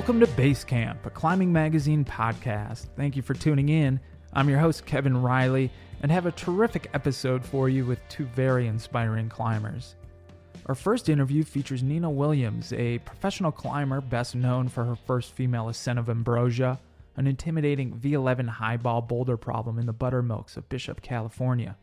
Welcome to Base Camp, a climbing magazine podcast. Thank you for tuning in. I'm your host, Kevin Riley, and have a terrific episode for you with two very inspiring climbers. Our first interview features Nina Williams, a professional climber best known for her first female ascent of Ambrosia, an intimidating V11 highball boulder problem in the buttermilks of Bishop, California.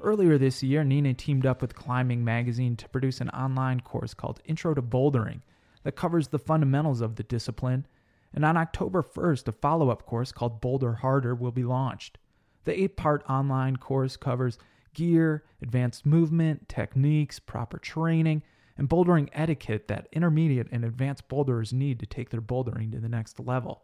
Earlier this year, Nina teamed up with Climbing Magazine to produce an online course called Intro to Bouldering that covers the fundamentals of the discipline, and on October 1st, a follow up course called Boulder Harder will be launched. The eight part online course covers gear, advanced movement, techniques, proper training, and bouldering etiquette that intermediate and advanced boulderers need to take their bouldering to the next level.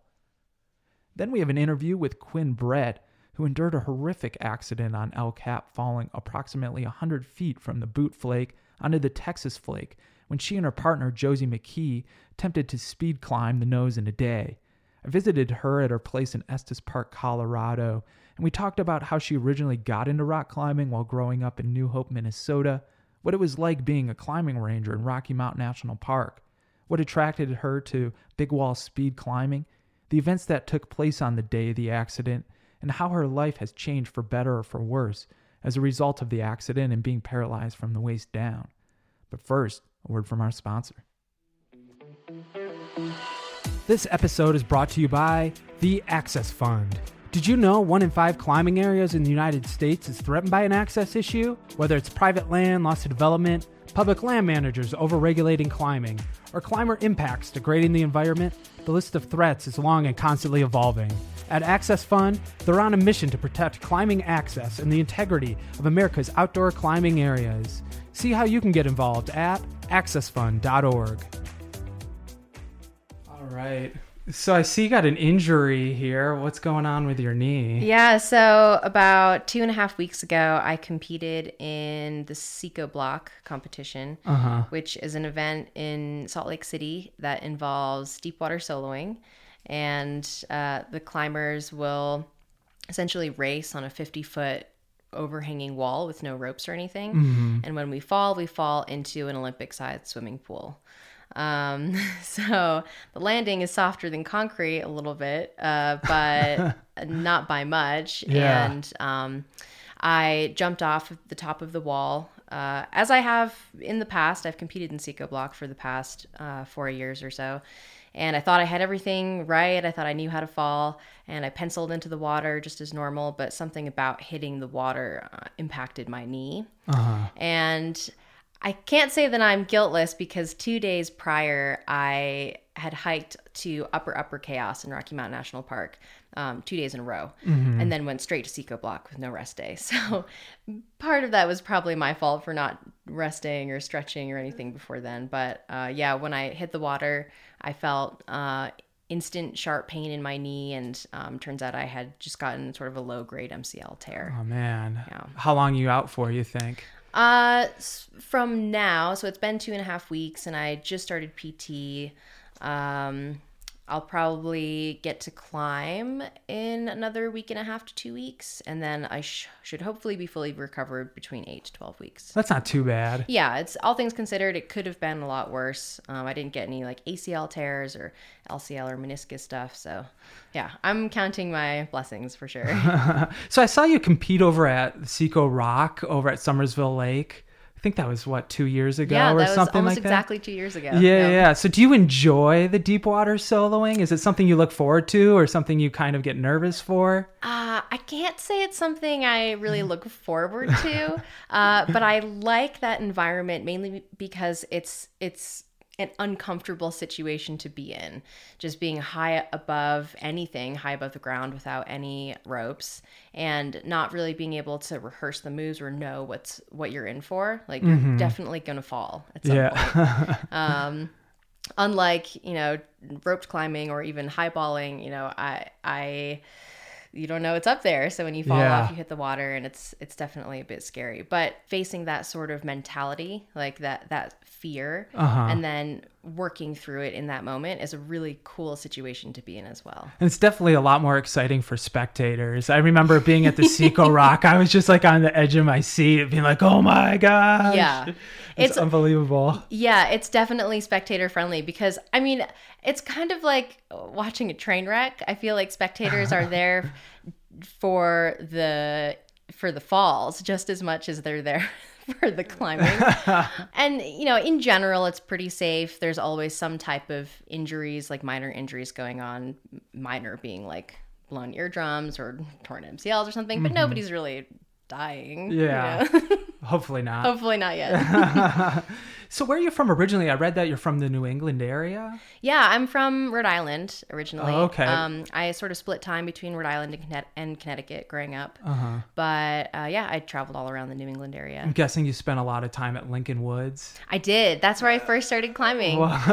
Then we have an interview with Quinn Brett, who endured a horrific accident on El Cap, falling approximately 100 feet from the boot flake onto the Texas flake when she and her partner, Josie McKee, attempted to speed climb the nose in a day. I visited her at her place in Estes Park, Colorado, and we talked about how she originally got into rock climbing while growing up in New Hope, Minnesota, what it was like being a climbing ranger in Rocky Mountain National Park, what attracted her to big wall speed climbing, the events that took place on the day of the accident, and how her life has changed for better or for worse as a result of the accident and being paralyzed from the waist down. But first, a word from our sponsor. This episode is brought to you by the Access Fund. Did you know one in five climbing areas in the United States is threatened by an access issue? Whether it's private land loss to development, public land managers overregulating climbing, or climber impacts degrading the environment, the list of threats is long and constantly evolving. At Access Fund, they're on a mission to protect climbing access and the integrity of America's outdoor climbing areas. See how you can get involved at accessfund.org. All right. So I see you got an injury here. What's going on with your knee? Yeah, so about two and a half weeks ago, I competed in the Psicobloc competition, Uh-huh. which is an event in Salt Lake City that involves deep water soloing. And uh, the climbers will essentially race on a 50 foot overhanging wall with no ropes or anything. Mm-hmm. And when we fall, we fall into an Olympic sized swimming pool. Um, so the landing is softer than concrete a little bit, uh, but not by much. Yeah. And um, I jumped off the top of the wall. Uh, as I have in the past, I've competed in Psicobloc for the past uh, four years or so. And I thought I had everything right. I thought I knew how to fall. And I penciled into the water just as normal, but something about hitting the water uh, impacted my knee. Uh-huh. And I can't say that I'm guiltless because two days prior, I had hiked to Upper Upper Chaos in Rocky Mountain National Park um, two days in a row and then went straight to Psicobloc with no rest day. So part of that was probably my fault for not resting or stretching or anything before then. But uh, yeah, when I hit the water, I felt uh, instant sharp pain in my knee, and um, turns out I had just gotten sort of a low grade MCL tear. Oh man. Yeah. How long you out for, you think? Uh, from now, so it's been two and a half weeks, and I just started PT. Um, I'll probably get to climb in another week and a half to two weeks, and then I sh- should hopefully be fully recovered between eight to twelve weeks. That's not too bad. Yeah, it's all things considered, it could have been a lot worse. Um, I didn't get any like ACL tears or LCL or meniscus stuff, so yeah, I'm counting my blessings for sure. So I saw you compete over at Psicoroc over at Summersville Lake. I think that was what two years ago yeah, or that was something almost like that. exactly two years ago. Yeah, yeah, yeah. So do you enjoy the deep water soloing? Is it something you look forward to or something you kind of get nervous for? Uh, I can't say it's something I really look forward to, uh, but I like that environment mainly because it's it's an uncomfortable situation to be in. Just being high above anything, high above the ground without any ropes, and not really being able to rehearse the moves or know what's what you're in for. Like you're definitely gonna fall at some point Yeah. um, unlike you know roped climbing or even highballing you know i i you don't know it's up there. So when you fall Yeah. off, you hit the water, and it's it's definitely a bit scary. But facing that sort of mentality, like that that fear, Uh-huh. and then working through it in that moment is a really cool situation to be in as well. And it's definitely a lot more exciting for spectators. I remember being at the Seco Rock. I was just like on the edge of my seat, being like, "Oh my gosh!" Yeah. it's, It's- unbelievable. Yeah, it's definitely spectator friendly because I mean, it's kind of like watching a train wreck. I feel like spectators are there for the for the falls just as much as they're there for the climbing. and you know, in general, it's pretty safe. There's always some type of injuries, like minor injuries going on, minor being like blown eardrums or torn MCLs or something, but mm-hmm. nobody's really dying. you Yeah. know? Hopefully not. Hopefully not yet. So where are you from originally? I read that you're from the New England area. Yeah, I'm from Rhode Island originally. Oh, okay. Um, I sort of split time between Rhode Island and, Connecticut growing up. Uh-huh. But uh, yeah, I traveled all around the New England area. I'm guessing you spent a lot of time at Lincoln Woods. I did. That's where I first started climbing. Wow,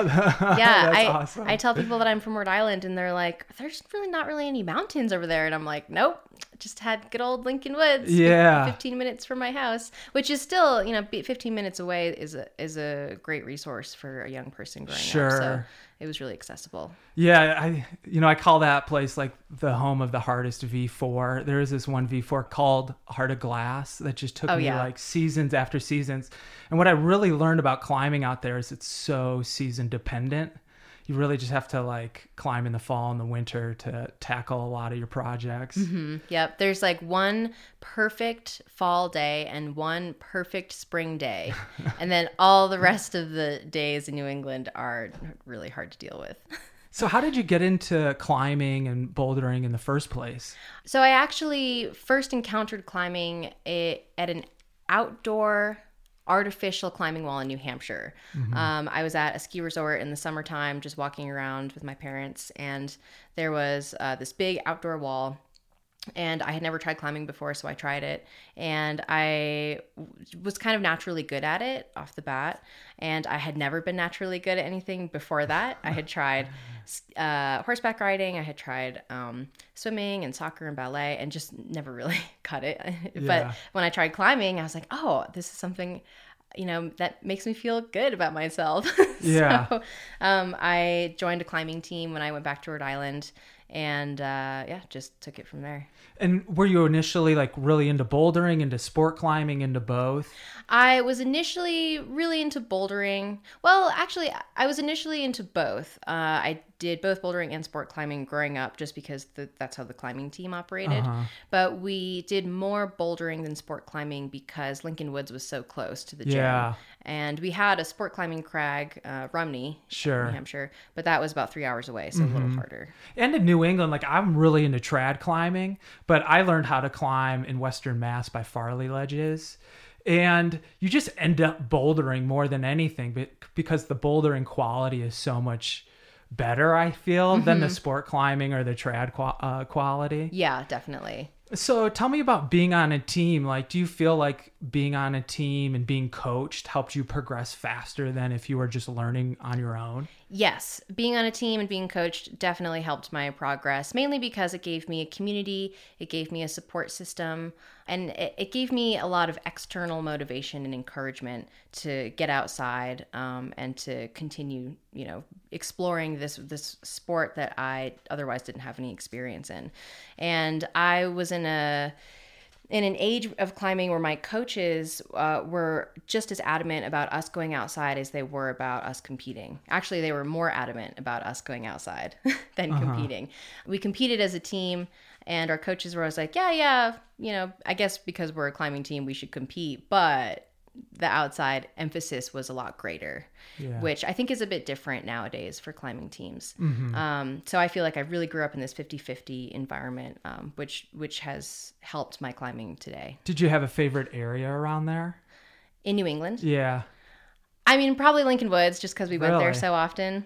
yeah, that's I awesome. I tell people that I'm from Rhode Island, and they're like, "There's really not really any mountains over there," and I'm like, "Nope." Just had good old Lincoln Woods. Yeah. 15 minutes from my house, which is still, you know, 15 minutes away is a is a great resource for a young person growing up. So Sure. it was really accessible. Yeah, I you know I call that place like the home of the hardest V4. There is this one V4 called Heart of Glass that just took Oh, me yeah. like seasons after seasons. And what I really learned about climbing out there is it's so season dependent. You really just have to like climb in the fall and the winter to tackle a lot of your projects. Mm, Yep. There's like one perfect fall day and one perfect spring day. and then all the rest of the days in New England are really hard to deal with. So how did you get into climbing and bouldering in the first place? So I actually first encountered climbing at an outdoor artificial climbing wall in New Hampshire. Um, I was at a ski resort in the summertime, just walking around with my parents, and there was uh, this big outdoor wall. And I had never tried climbing before, so I tried it. And I w- was kind of naturally good at it off the bat. And I had never been naturally good at anything before that. I had tried uh, horseback riding, I had tried um, swimming and soccer and ballet, and just never really cut it. Yeah. but when I tried climbing, I was like, oh, this is something. You know that makes me feel good about myself. Yeah. so, um, I joined a climbing team when I went back to Rhode Island, and uh, yeah, just took it from there. And were you initially like really into bouldering, into sport climbing, into both? I was initially really into bouldering. Well, actually, I was initially into both. Uh, I did both bouldering and sport climbing growing up just because the, that's how the climbing team operated. Uh-huh. But we did more bouldering than sport climbing because Lincoln Woods was so close to the gym. And we had a sport climbing crag, uh, Rumney, Sure. Mm-hmm. New Hampshire, but that was about three hours away, so a little harder. and in New England, like I'm really into trad climbing, but I learned how to climb in Western Mass by Farley Ledges. And you just end up bouldering more than anything but because the bouldering quality is so much better, I feel, than the sport climbing or the trad uh, quality. Yeah, definitely. So tell me about being on a team. Like, do you feel like being on a team and being coached helped you progress faster than if you were just learning on your own? Yes, being on a team and being coached definitely helped my progress, mainly because it gave me a community, it gave me a support system, and it, it gave me a lot of external motivation and encouragement to get outside um, and to continue, you know, exploring this this sport that I otherwise didn't have any experience in. And I was in a in an age of climbing where my coaches uh, were just as adamant about us going outside as they were about us competing. Actually, they were more adamant about us going outside than competing. We competed as a team, and our coaches were always like, "Yeah, yeah, you know, I guess because we're a climbing team, we should compete." But the outside emphasis was a lot greater, Yeah. which I think is a bit different nowadays for climbing teams. Um, so I feel like I really grew up in this 50-50 environment, um, which which has helped my climbing today Did you have a favorite area around there? in New England. Yeah. I mean, probably Lincoln Woods, just because we went there so often.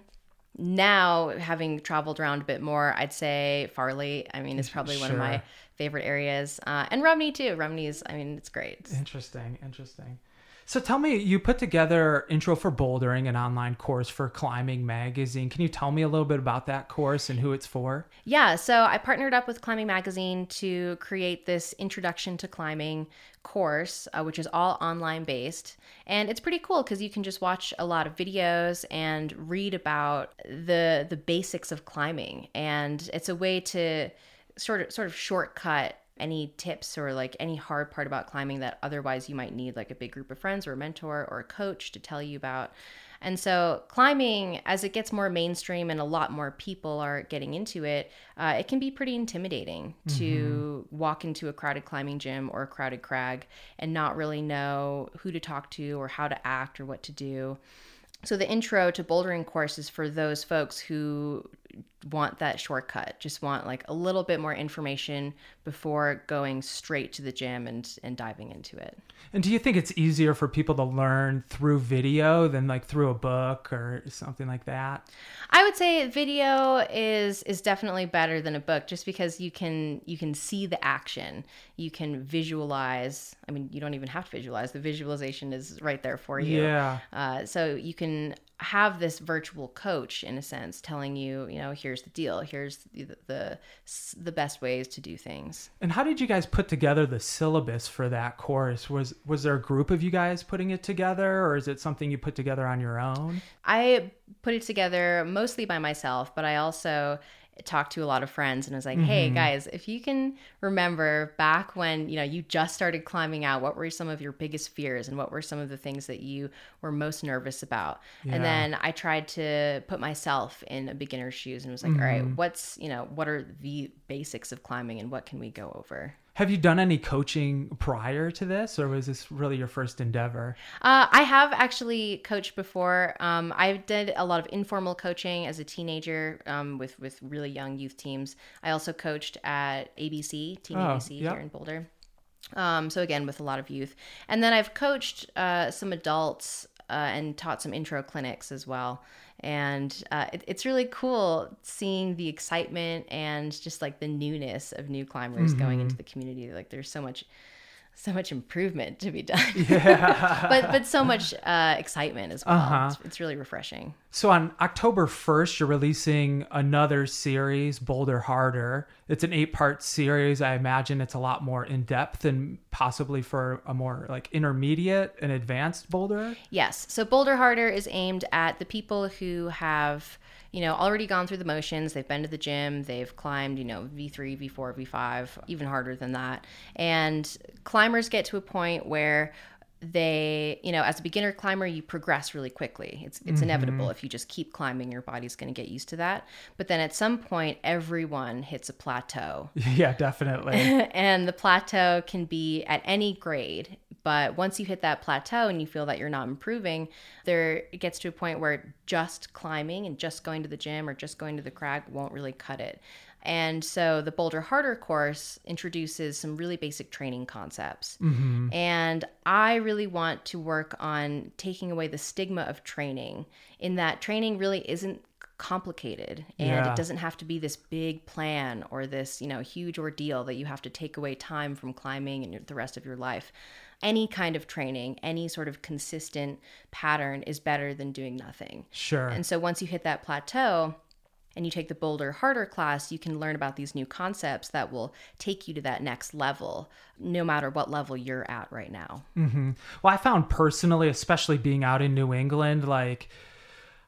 Now, having traveled around a bit more, I'd say Farley. I mean, it's probably one of my favorite areas, uh, and Rumney too. Rumney's, I mean, it's great. Interesting. Interesting. So tell me, you put together Intro for Bouldering, an online course for Climbing Magazine. Can you tell me a little bit about that course and who it's for? Yeah, so I partnered up with Climbing Magazine to create this Introduction to Climbing course, uh, which is all online based. And it's pretty cool because you can just watch a lot of videos and read about the the basics of climbing. And it's a way to sort of sort of shortcut any tips or like any hard part about climbing that otherwise you might need like a big group of friends or a mentor or a coach to tell you about. And so, climbing, as it gets more mainstream and a lot more people are getting into it, uh, it can be pretty intimidating mm-hmm. to walk into a crowded climbing gym or a crowded crag and not really know who to talk to or how to act or what to do. So, the intro to bouldering course is for those folks who want that shortcut. Just want like a little bit more information before going straight to the gym and and diving into it. And do you think it's easier for people to learn through video than like through a book or something like that? I would say video is is definitely better than a book just because you can you can see the action. You can visualize i mean you don't even have to visualize. The visualization is right there for you. Yeah. Uh, so you can have this virtual coach in a sense telling you you know here's the deal here's the, the the best ways to do things. And how did you guys put together the syllabus for that course? Was was there a group of you guys putting it together or is it something you put together on your own? I put it together mostly by myself but i also talked to a lot of friends and was like, mm-hmm. "Hey guys, if you can remember back when, you know, you just started climbing out, what were some of your biggest fears and what were some of the things that you were most nervous about?" Yeah. And then I tried to put myself in a beginner's shoes and was like, mm-hmm. "All right, mm-hmm. what's, you know, what are the basics of climbing and what can we go over?" Have you done any coaching prior to this, or was this really your first endeavor? Uh, I have actually coached before. Um, I did a lot of informal coaching as a teenager um, with with really young youth teams. I also coached at ABC Team oh, ABC here in Boulder. Um, so again, with a lot of youth, and then I've coached uh, some adults uh, and taught some intro clinics as well and uh, it, it's really cool seeing the excitement and just like the newness of new climbers mm-hmm. going into the community like there's so much so much improvement to be done. Yeah. but but so much uh, excitement as well. Uh-huh. It's, it's, really refreshing. So on October 1st, you're releasing another series, Boulder Harder. It's an eight-part series. I imagine it's a lot more in depth and possibly for a more like intermediate and advanced boulder. Yes. So Boulder Harder is aimed at the people who have you know, already gone through the motions. They've been to the gym. They've climbed, you know, V3, V4, V5, even harder than that. And climbers get to a point where they you know as a beginner climber you progress really quickly. It's it's mm-hmm. inevitable. If you just keep climbing your body's going to get used to that. But then at some point everyone hits a plateau. Yeah definitely. And the plateau can be at any grade. But once you hit that plateau and you feel that you're not improving, there it gets to a point where just climbing and just going to the gym or just going to the crag won't really cut it. And so the Boulder Harder course introduces some really basic training concepts. Mm-hmm. And I really want to work on taking away the stigma of training, in that training really isn't complicated and yeah. it doesn't have to be this big plan or this you know huge ordeal that you have to take away time from climbing and the rest of your life any kind of training, any sort of consistent pattern is better than doing nothing. Sure. And so once you hit that plateau, and you take the Boulder, Harder class, you can learn about these new concepts that will take you to that next level, no matter what level you're at right now. Mm-hmm. Well, I found personally, especially being out in New England, like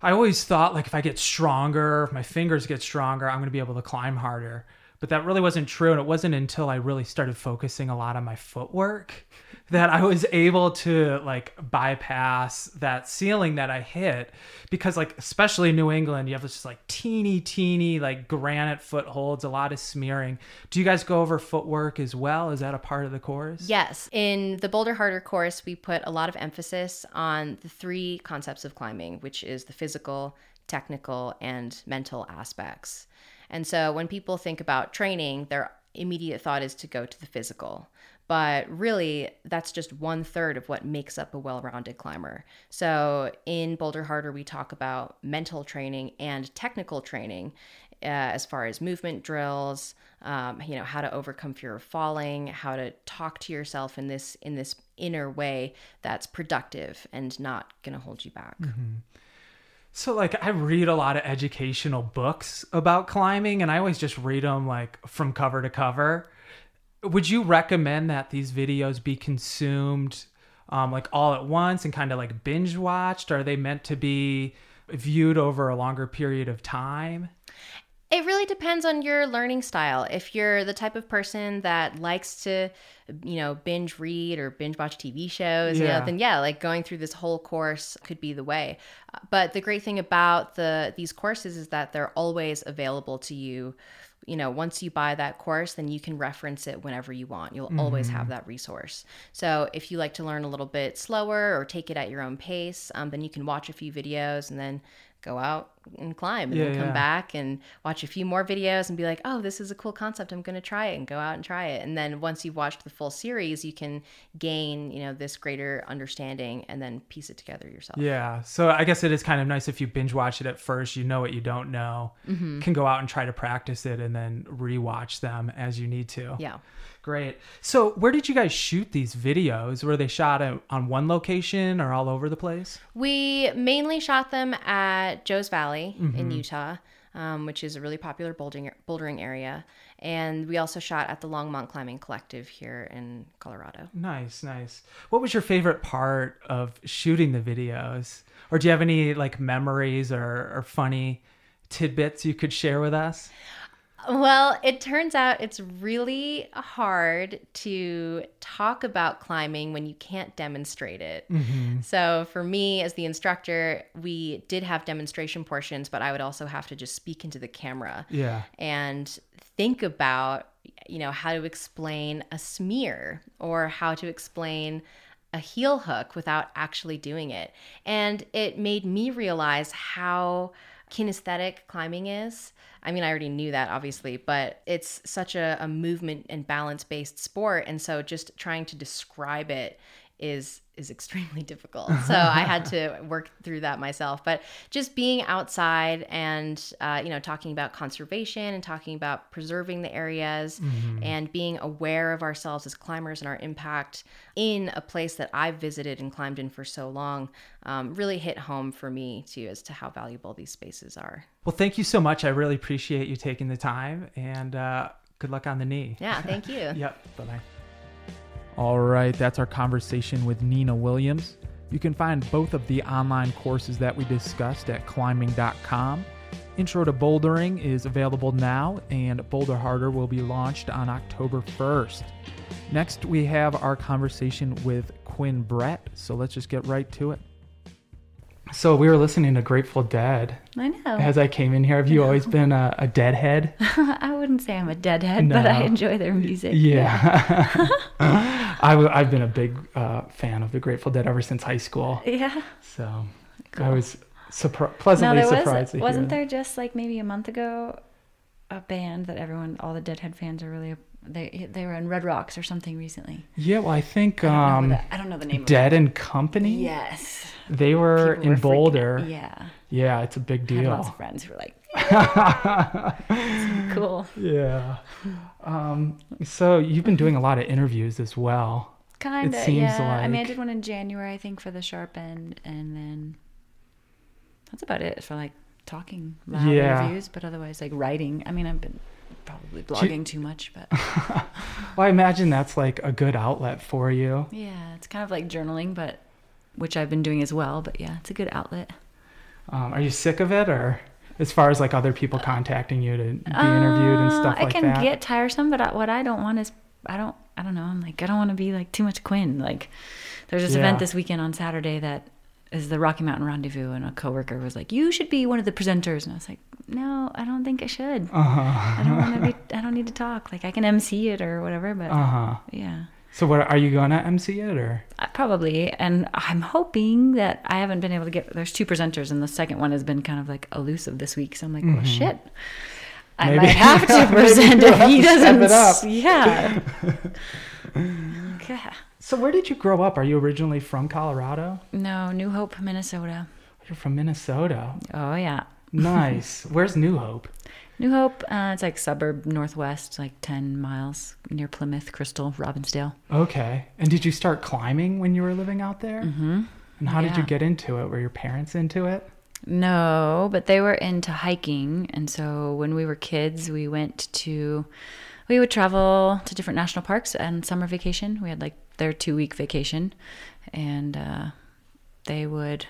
I always thought, like if I get stronger, if my fingers get stronger, I'm going to be able to climb harder. But that really wasn't true, and it wasn't until I really started focusing a lot on my footwork that I was able to like bypass that ceiling that I hit because like especially in New England you have this like teeny teeny like granite footholds a lot of smearing. Do you guys go over footwork as well? Is that a part of the course? Yes. In the Boulder Harder course we put a lot of emphasis on the three concepts of climbing, which is the physical, technical and mental aspects. And so when people think about training, their immediate thought is to go to the physical. But really that's just one third of what makes up a well-rounded climber. So in boulder harder we talk about mental training and technical training uh, as far as movement drills, um, you know, how to overcome fear of falling, how to talk to yourself in this in this inner way that's productive and not going to hold you back. So like I read a lot of educational books about climbing and I always just read them like from cover to cover. Would you recommend that these videos be consumed um, like all at once and kind of like binge watched? Are they meant to be viewed over a longer period of time? It really depends on your learning style. If you're the type of person that likes to, you know, binge read or binge watch TV shows, you know, then yeah, like going through this whole course could be the way. But the great thing about the these courses is that they're always available to you. You know, once you buy that course, then you can reference it whenever you want. You'll always have that resource. So if you like to learn a little bit slower or take it at your own pace, um, then you can watch a few videos and then go out and climb and Yeah, then come yeah. back and watch a few more videos and be like, oh, this is a cool concept. I'm going to try it and go out and try it. And then once you've watched the full series, you can gain, you know, this greater understanding and then piece it together yourself. Yeah. So I guess it is kind of nice if you binge watch it at first, you know what you don't know, mm-hmm. can go out and try to practice it and then rewatch them as you need to. Yeah. Great. So where did you guys shoot these videos? Were they shot at, on one location or all over the place? We mainly shot them at Joe's Valley Mm-hmm. in Utah, um, which is a really popular bouldering, bouldering area. And we also shot at the Longmont Climbing Collective here in Colorado. Nice, nice. What was your favorite part of shooting the videos? Or do you have any like memories or, or funny tidbits you could share with us? Well, it turns out it's really hard to talk about climbing when you can't demonstrate it. Mm-hmm. So, for me as the instructor, we did have demonstration portions, but I would also have to just speak into the camera Yeah. and think about, you know, how to explain a smear or how to explain a heel hook without actually doing it. And it made me realize how kinesthetic climbing is. I mean, I already knew that obviously, but it's such a, a movement and balance based sport. And so just trying to describe it is is extremely difficult. So I had to work through that myself. But just being outside and uh, you know talking about conservation and talking about preserving the areas and being aware of ourselves as climbers and our impact in a place that I've visited and climbed in for so long um, really hit home for me too as to how valuable these spaces are. Well, thank you so much. I really appreciate you taking the time and uh, good luck on the knee. Yeah, thank you. Yep. Bye bye. All right, that's our conversation with Nina Williams. You can find both of the online courses that we discussed at climbing.com. Intro to Bouldering is available now, and Boulder Harder will be launched on October 1st. Next, we have our conversation with Quinn Brett, so let's just get right to it. So we were listening to Grateful Dead I know. as I came in here. Have you always been a, a deadhead? I wouldn't say I'm a deadhead, but I enjoy their music. Yeah. I, w- I've been a big uh, fan of the Grateful Dead ever since high school. Yeah. So I was surpri- pleasantly No, there surprised was. Wasn't there just like maybe a month ago, a band that everyone, all the Deadhead fans are really. They they were in Red Rocks or something recently. Yeah, well, I think I don't, know, um, what the- I don't know the name. Dead and Company. Yes. They were People in freaking Boulder. out. Yeah. Yeah, it's a big I had deal. lots of friends who were like, cool. yeah. Um, so you've been doing a lot of interviews as well. Kind of. It seems Yeah. I mean, I like- did one in January, I think, for the Sharp End, and then that's about it for like talking loud Yeah. interviews. But otherwise, like writing. I mean, I've been probably blogging too much, but Well, I imagine that's like a good outlet for you. yeah, it's kind of like journaling, but which I've been doing as well. But yeah, it's a good outlet. Um, are you sick of it, or as far as like other people contacting you to be interviewed and stuff Uh, like it can that? get tiresome, but I, what I don't want is I don't I don't know. I'm like I don't want to be like too much Quinn. Like there's this Yeah. event this weekend on Saturday that is the Rocky Mountain Rendezvous, and a coworker was like, "You should be one of the presenters," and I was like, "No, I don't think I should. Uh-huh. I don't want to be. I don't need to talk. Like I can MC it or whatever, but Uh-huh. yeah." So what are you gonna MC it or? I- Probably, and I'm hoping that I haven't been able to get. There's two presenters, and the second one has been kind of like elusive this week. So I'm like, well, shit. I Mm-hmm. Maybe- might have to present if he doesn't. Yeah. yeah. So where did you grow up? Are you originally from Colorado? No, New Hope, Minnesota. You're from Minnesota. Oh yeah. Nice. Where's New Hope? New Hope, uh, it's like suburb northwest, like 10 miles near Plymouth, Crystal, Robbinsdale. Okay. And did you start climbing when you were living out there? Mm-hmm. And how did you get into it? Were your parents into it? No, but they were into hiking. And so when we were kids, we went to, we would travel to different national parks and summer vacation. We had like their two week vacation. And uh, they would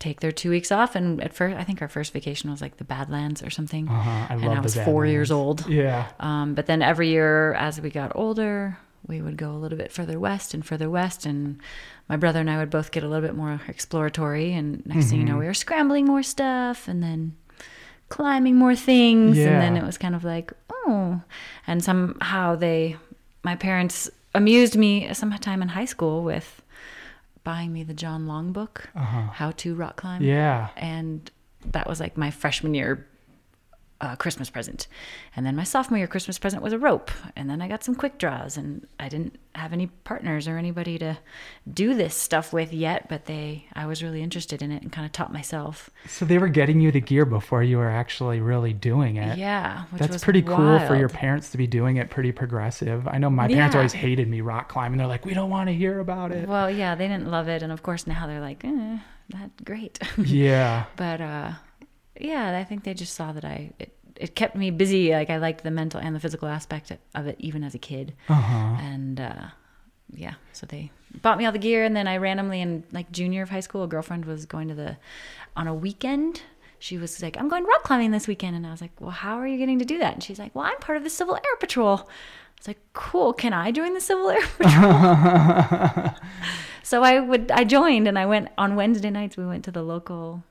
take their two weeks off. And at first, I think our first vacation was like the Badlands or something. Uh-huh. I and I was four years old. Yeah. Um, but then every year as we got older, we would go a little bit further west and further west. And my brother and I would both get a little bit more exploratory. And next thing you Mm-hmm. know, we were scrambling more stuff and then climbing more things. Yeah. And then it was kind of like, oh. And somehow they, my parents amused me sometime in high school with buying me the John Long book, uh-huh. How to Rock Climb Yeah. and that was like my freshman year uh, Christmas present. And then my sophomore year Christmas present was a rope. And then I got some quick draws, and I didn't have any partners or anybody to do this stuff with yet. But they, I was really interested in it and kind of taught myself. So they were getting you the gear before you were actually really doing it. Yeah, which That's was pretty cool for your parents to be doing it pretty progressive. I know my parents Yeah. always hated me rock climbing. They're like, we don't want to hear about it. Well, yeah, they didn't love it, and of course now they're like, eh, that's great. yeah. but uh, yeah, I think they just saw that I. It, it kept me busy. Like I liked the mental and the physical aspect of it, even as a kid. Uh-huh. and uh, yeah, so they bought me all the gear, and then I randomly in like junior of high school, a girlfriend was going to the on a weekend. She was like, "I'm going rock climbing this weekend," and I was like, "Well, how are you getting to do that?" And she's like, "Well, I'm part of the Civil Air Patrol." I was like, "Cool, can I join the Civil Air Patrol?" so I would, I joined, and I went on Wednesday nights. We went to the local,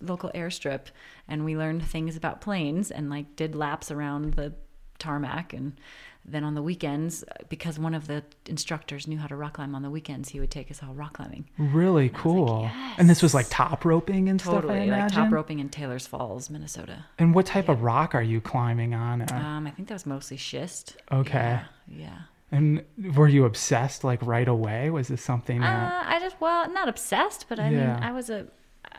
local airstrip and we learned things about planes and like did laps around the tarmac and then on the weekends because one of the instructors knew how to rock climb on the weekends he would take us all rock climbing Really cool. And this was like top roping and stuff, I totally like top roping in taylor's falls minnesota And what type of rock are you climbing on? Uh, um i think that was mostly schist Okay. yeah, yeah. and were you obsessed like right away? Was this something that... Uh, I just well, not obsessed, but I Yeah. mean, I was a,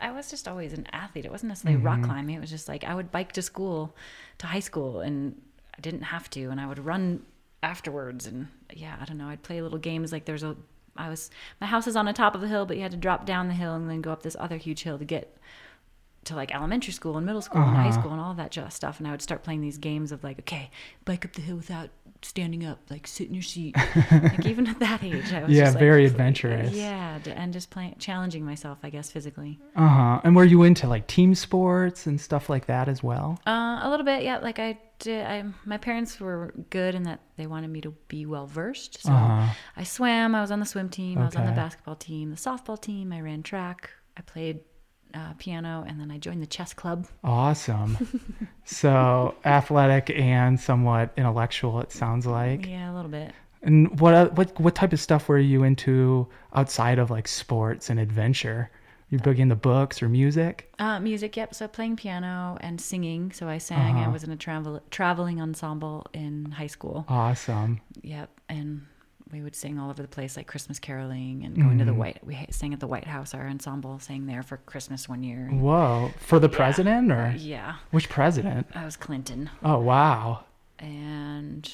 I was just always an athlete. It wasn't necessarily Mm-hmm. rock climbing. It was just like I would bike to school, to high school, and I didn't have to, and I would run afterwards, and yeah, I don't know. I'd play little games like there's a, I was my house is on the top of the hill, but you had to drop down the hill and then go up this other huge hill to get to like elementary school and middle school and high Uh-huh. school and all that just stuff. And I would start playing these games of like, okay, bike up the hill without standing up, like sit in your seat. like even at that age, I was Yeah, just, like, very pl- adventurous. Yeah, and just playing, challenging myself, I guess, physically. Uh-huh. And were you into like team sports and stuff like that as well? Uh, a little bit, yeah. Like I did, I my parents were good in that they wanted me to be well versed. So Uh-huh. I swam. I was on the swim team. I was on the basketball team, the softball team. I ran track. I played uh, piano, and then I joined the chess club. Awesome. so athletic and somewhat intellectual, it sounds like. Yeah, a little bit. And what uh, what what type of stuff were you into outside of like sports and adventure? You big into books or music? Uh, music, yep. So playing piano and singing. So I sang. I Uh-huh. was in a travel traveling ensemble in high school. Awesome. Yep, and we would sing all over the place, like Christmas caroling and going to the White. We sang at the White House. Our ensemble sang there for Christmas one year. and- Whoa. For the president or yeah, which president? I was Clinton, Oh wow. and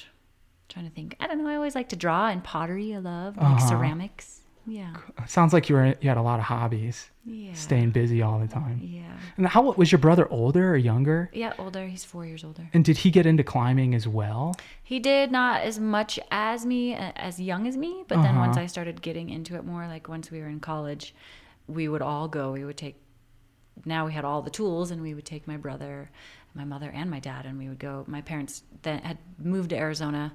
trying to think. I don't know. I always like to draw and pottery. I love like Uh-huh. ceramics. Yeah, Sounds like you were you had a lot of hobbies. yeah, Staying busy all the time. yeah, And how was your brother older or younger? yeah. Older. He's four years older. And did he get into climbing as well? He did not as much as me, uh, as young as me, but then once Uh-huh. I started getting into it more, like once we were in college, we would all go. We would take, now we had all the tools, and we would take my brother, my mother, and my dad, and we would go. My parents then had moved to Arizona,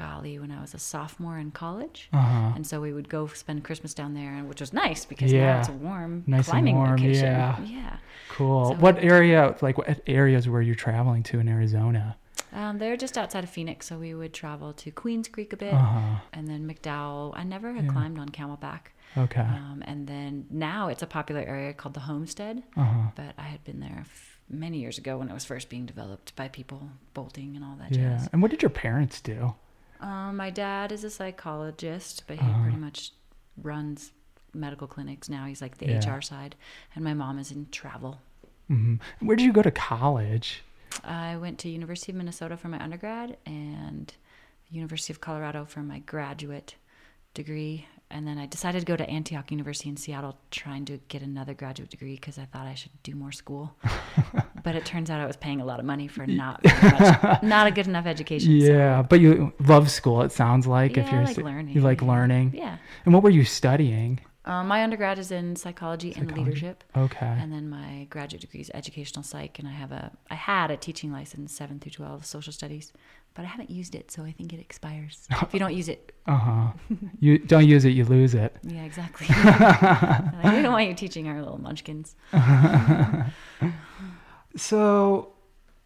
golly, when I was a sophomore in college. Uh-huh. And so we would go spend Christmas down there, and which was nice because Yeah. now it's a warm Nice and climbing warm, location. yeah. yeah. Cool. So- what area like what areas were you traveling to in Arizona? Um, they're just outside of Phoenix, so we would travel to Queens Creek a bit, Uh-huh. and then McDowell. I never had Yeah. climbed on Camelback, Okay. um, and then now it's a popular area called the Homestead. Uh-huh. But I had been there f- many years ago when it was first being developed by people bolting and all that Yeah. jazz. And what did your parents do? Um, my dad is a psychologist, but he Uh-huh. pretty much runs medical clinics now. He's like the Yeah. HR side, and my mom is in travel. Mm-hmm. Where did you go to college? I went to University of Minnesota for my undergrad and University of Colorado for my graduate degree. And then I decided to go to Antioch University in Seattle trying to get another graduate degree because I thought I should do more school. but it turns out I was paying a lot of money for not much, not a good enough education. Yeah, so. but you love school. It sounds like yeah, if you're I like learning. you like learning. Yeah. And what were you studying? Um, my undergrad is in psychology, psychology, and leadership. Okay. And then my graduate degree is educational psych, and I have a I had a teaching license seven through twelve social studies, but I haven't used it, so I think it expires if you don't use it. Uh huh. you don't use it, you lose it. Yeah, exactly. like, we don't want you teaching our little munchkins. so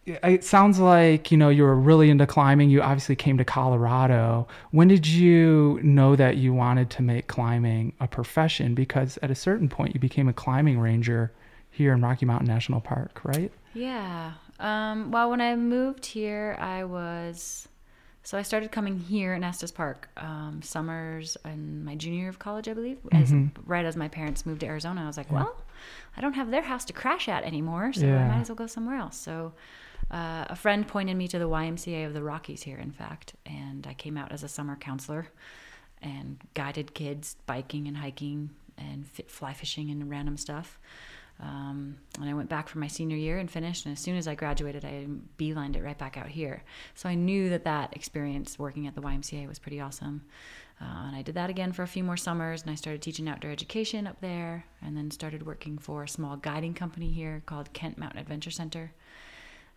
it sounds like you know you were really into climbing you obviously came to colorado when did you know that you wanted to make climbing a profession because at a certain point you became a climbing ranger here in rocky mountain national park right yeah um, well when i moved here i was so i started coming here in estes park um, summers in my junior year of college i believe as, mm-hmm. right as my parents moved to arizona i was like yeah. well i don't have their house to crash at anymore so yeah. i might as well go somewhere else so uh, a friend pointed me to the YMCA of the Rockies here, in fact, and I came out as a summer counselor and guided kids biking and hiking and fly fishing and random stuff. Um, and I went back for my senior year and finished. And as soon as I graduated, I beelined it right back out here. So I knew that that experience working at the YMCA was pretty awesome. Uh, and I did that again for a few more summers. And I started teaching outdoor education up there, and then started working for a small guiding company here called Kent Mountain Adventure Center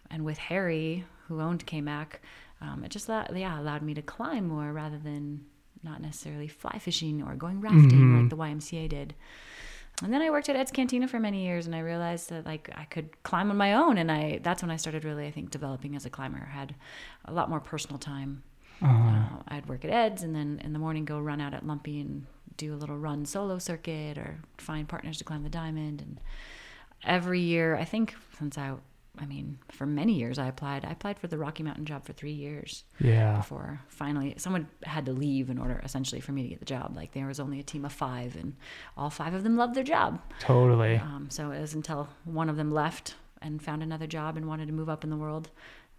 and with Harry, who owned KMAC, um, it just allowed, yeah allowed me to climb more rather than not necessarily fly fishing or going rafting mm-hmm. like the YMCA did. And then I worked at Ed's Cantina for many years, and I realized that like I could climb on my own, and I that's when I started really I think developing as a climber. I had a lot more personal time. Uh-huh. Uh, I'd work at Ed's, and then in the morning go run out at Lumpy and do a little run solo circuit or find partners to climb the diamond. And every year, I think since I I mean, for many years I applied. I applied for the Rocky Mountain job for three years. Yeah. Before finally someone had to leave in order essentially for me to get the job. Like there was only a team of five and all five of them loved their job. Totally. Um, so it was until one of them left and found another job and wanted to move up in the world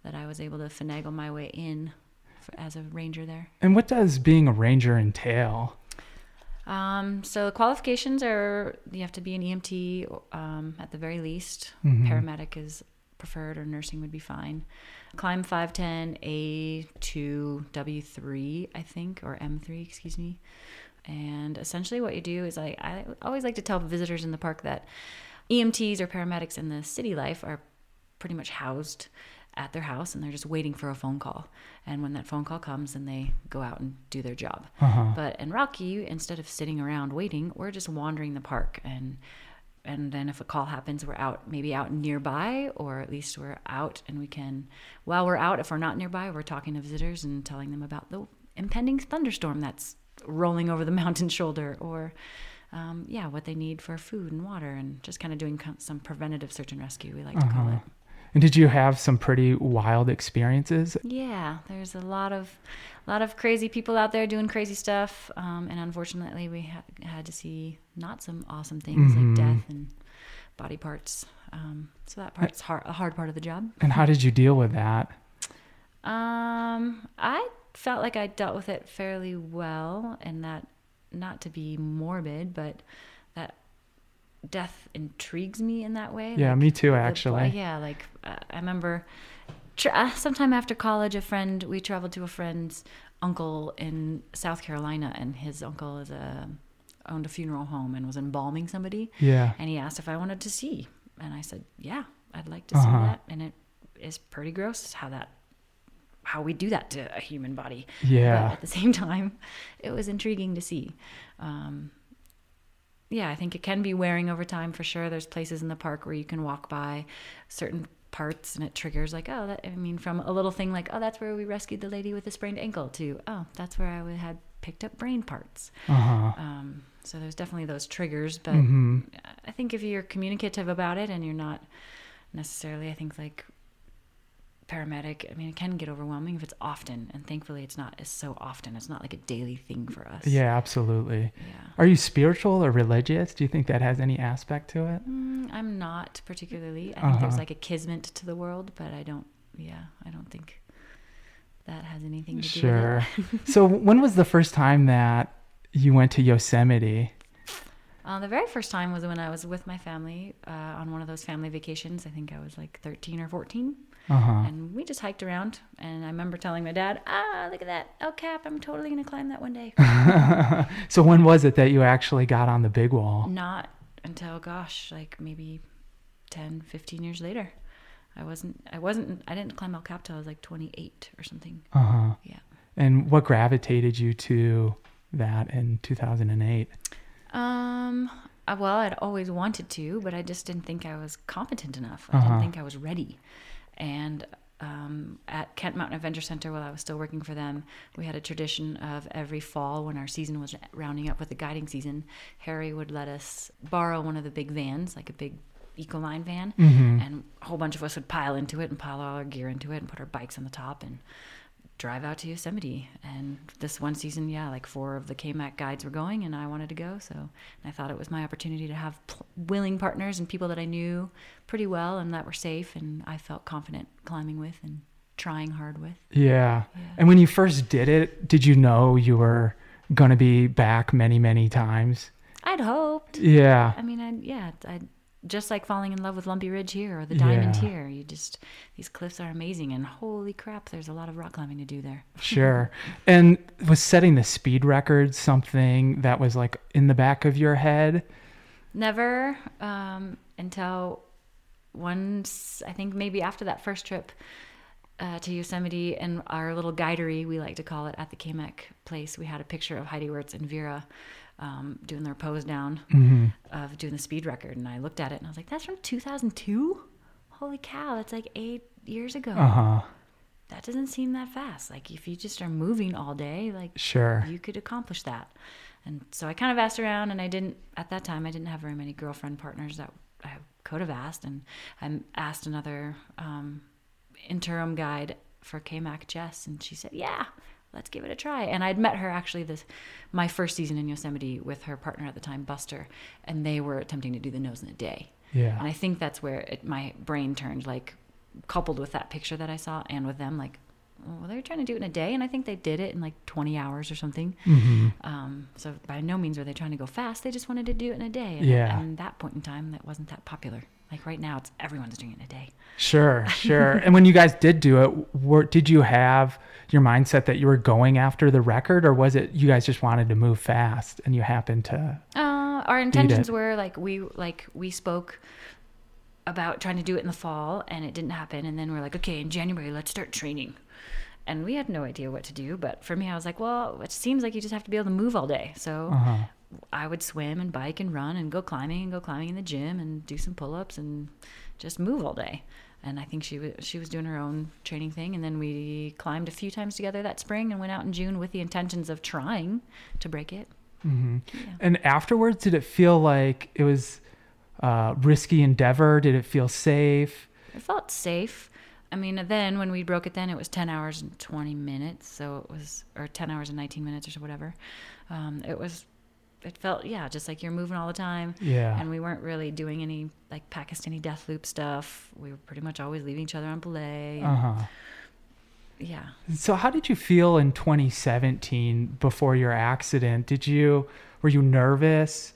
that I was able to finagle my way in for, as a ranger there. And what does being a ranger entail? Um, so the qualifications are you have to be an EMT um, at the very least. Mm-hmm. Paramedic is preferred or nursing would be fine. Climb 510 A2 W3, I think, or M3, excuse me. And essentially, what you do is I, I always like to tell visitors in the park that EMTs or paramedics in the city life are pretty much housed at their house and they're just waiting for a phone call. And when that phone call comes, then they go out and do their job. Uh-huh. But in Rocky, instead of sitting around waiting, we're just wandering the park and and then if a call happens we're out maybe out nearby or at least we're out and we can while we're out if we're not nearby we're talking to visitors and telling them about the impending thunderstorm that's rolling over the mountain shoulder or um, yeah what they need for food and water and just kind of doing some preventative search and rescue we like uh-huh. to call uh-huh. it and did you have some pretty wild experiences? Yeah, there's a lot of, a lot of crazy people out there doing crazy stuff, um, and unfortunately, we ha- had to see not some awesome things mm-hmm. like death and body parts. Um, so that part's hard, a hard part of the job. And how did you deal with that? Um, I felt like I dealt with it fairly well, and that not to be morbid, but death intrigues me in that way. Yeah, like, me too, actually. The, yeah, like uh, I remember tra- sometime after college, a friend we traveled to a friend's uncle in South Carolina, and his uncle is a owned a funeral home and was embalming somebody. Yeah, and he asked if I wanted to see, and I said, yeah, I'd like to uh-huh. see that, and it is pretty gross how that how we do that to a human body. Yeah. But at the same time, it was intriguing to see. Um, yeah, I think it can be wearing over time for sure. There's places in the park where you can walk by certain parts and it triggers like, oh, that, I mean, from a little thing like, oh, that's where we rescued the lady with a sprained ankle to, oh, that's where I had picked up brain parts. Uh-huh. Um, so there's definitely those triggers, but mm-hmm. I think if you're communicative about it and you're not necessarily, I think like paramedic, I mean, it can get overwhelming if it's often, and thankfully, it's not as so often. It's not like a daily thing for us. Yeah, absolutely. Yeah. Are you spiritual or religious? Do you think that has any aspect to it? Mm, I'm not particularly. I think there's Uh-huh. like a kismet to the world, but I don't. Yeah, I don't think that has anything to do Sure. with it. Sure. so, when was the first time that you went to Yosemite? Uh, the very first time was when I was with my family uh, on one of those family vacations. I think I was like 13 or 14. Uh huh. And we just hiked around. And I remember telling my dad, ah, look at that El Cap. I'm totally going to climb that one day. so, when was it that you actually got on the big wall? Not until, gosh, like maybe 10, 15 years later. I wasn't, I wasn't, I didn't climb El Cap till I was like 28 or something. Uh huh. Yeah. And what gravitated you to that in 2008? Um, uh, well, I'd always wanted to, but I just didn't think I was competent enough. I Uh-huh. didn't think I was ready. And um, at Kent Mountain Adventure Center, while I was still working for them, we had a tradition of every fall when our season was rounding up with the guiding season, Harry would let us borrow one of the big vans, like a big Econoline van, Mm-hmm. and a whole bunch of us would pile into it and pile all our gear into it and put our bikes on the top and drive out to Yosemite. And this one season, yeah, like four of the KMAC guides were going, and I wanted to go. So I thought it was my opportunity to have pl- willing partners and people that I knew pretty well and that were safe, and I felt confident climbing with and trying hard with. Yeah. Yeah. And when you first did it, did you know you were going to be back many, many times? I'd hoped. Yeah. I mean, I yeah, I just like falling in love with Lumpy Ridge here or the Diamond Yeah. here. You just these cliffs are amazing, and holy crap, there's a lot of rock climbing to do there. Sure. And was setting the speed record something that was like in the back of your head? Never um, until once, I think maybe after that first trip uh, to Yosemite and our little guidery, we like to call it, at the KMAC place, we had a picture of Heidi Wirtz and Vera um, doing their pose down Mm-hmm. of doing the speed record. And I looked at it and I was like, that's from 2002? Holy cow, that's like eight years ago. Uh huh. That doesn't seem that fast. Like if you just are moving all day, like Sure. you could accomplish that. And so I kind of asked around, and I didn't at that time. I didn't have very many girlfriend partners that I could have asked, and I asked another um, interim guide for KMAC Jess, and she said, "Yeah, let's give it a try." And I'd met her actually this my first season in Yosemite with her partner at the time, Buster, and they were attempting to do the nose in a day. Yeah. And I think that's where it, my brain turned, like coupled with that picture that I saw, and with them, like, well, they're trying to do it in a day, and I think they did it in like 20 hours or something. Mm-hmm. Um, so by no means were they trying to go fast. They just wanted to do it in a day. And Yeah. And that point in time, that wasn't that popular. Like right now, it's everyone's doing it in a day. Sure, sure. and when you guys did do it, were, did you have your mindset that you were going after the record, or was it you guys just wanted to move fast and you happened to? Uh, our intentions were like we like we spoke about trying to do it in the fall, and it didn't happen. And then we're like, okay, in January, let's start training. And we had no idea what to do. But for me, I was like, well, it seems like you just have to be able to move all day. So Uh-huh. I would swim and bike and run and go climbing and go climbing in the gym and do some pull-ups and just move all day. And I think she was she was doing her own training thing. And then we climbed a few times together that spring and went out in June with the intentions of trying to break it. hmm Yeah. And afterwards, did it feel like it was uh, risky endeavor? Did it feel safe? It felt safe. I mean, then when we broke it, then it was ten hours and twenty minutes. So it was, or ten hours and nineteen minutes or whatever. Um, it was. It felt yeah, just like you're moving all the time. Yeah. And we weren't really doing any like Pakistani death loop stuff. We were pretty much always leaving each other on belay. and- Uh huh. Yeah. So how did you feel in 2017 before your accident? Did you were you nervous?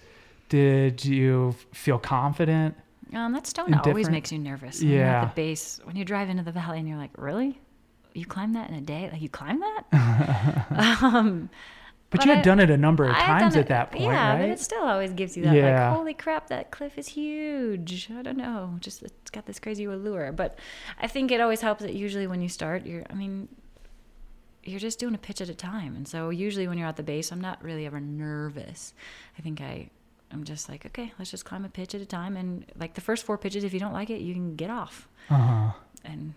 Did you feel confident? Um, that stone always makes you nervous. When you're Yeah. at the base, when you drive into the valley and you're like, really? You climb that in a day? Like you climb that? um, But, But you had I- done it a number of I've times at that point, yeah, right? but it still always gives you that Yeah. like, holy crap, that cliff is huge. I don't know, just it's got this crazy allure. But I think it always helps that usually when you start, you're, I mean, you're just doing a pitch at a time, and so usually when you're at the base, I'm not really ever nervous. I think I. I'm just like, okay, let's just climb a pitch at a time. And like the first four pitches, if you don't like it, you can get off. uh-huh. And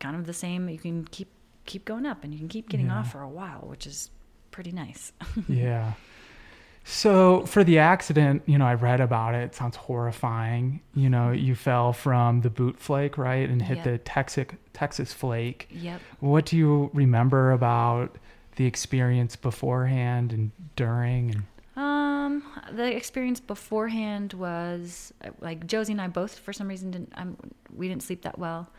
kind of the same, you can keep keep going up and you can keep getting Yeah. off for a while, which is pretty nice. yeah. So for the accident, you know, I read about it. It sounds horrifying. You know, you fell from the boot flake, right, and hit Yep. the Texas Texas flake. Yep. What do you remember about the experience beforehand and during? And Um, the experience beforehand was uh, like Josie and I both, for some reason, didn't. Um, we didn't sleep that well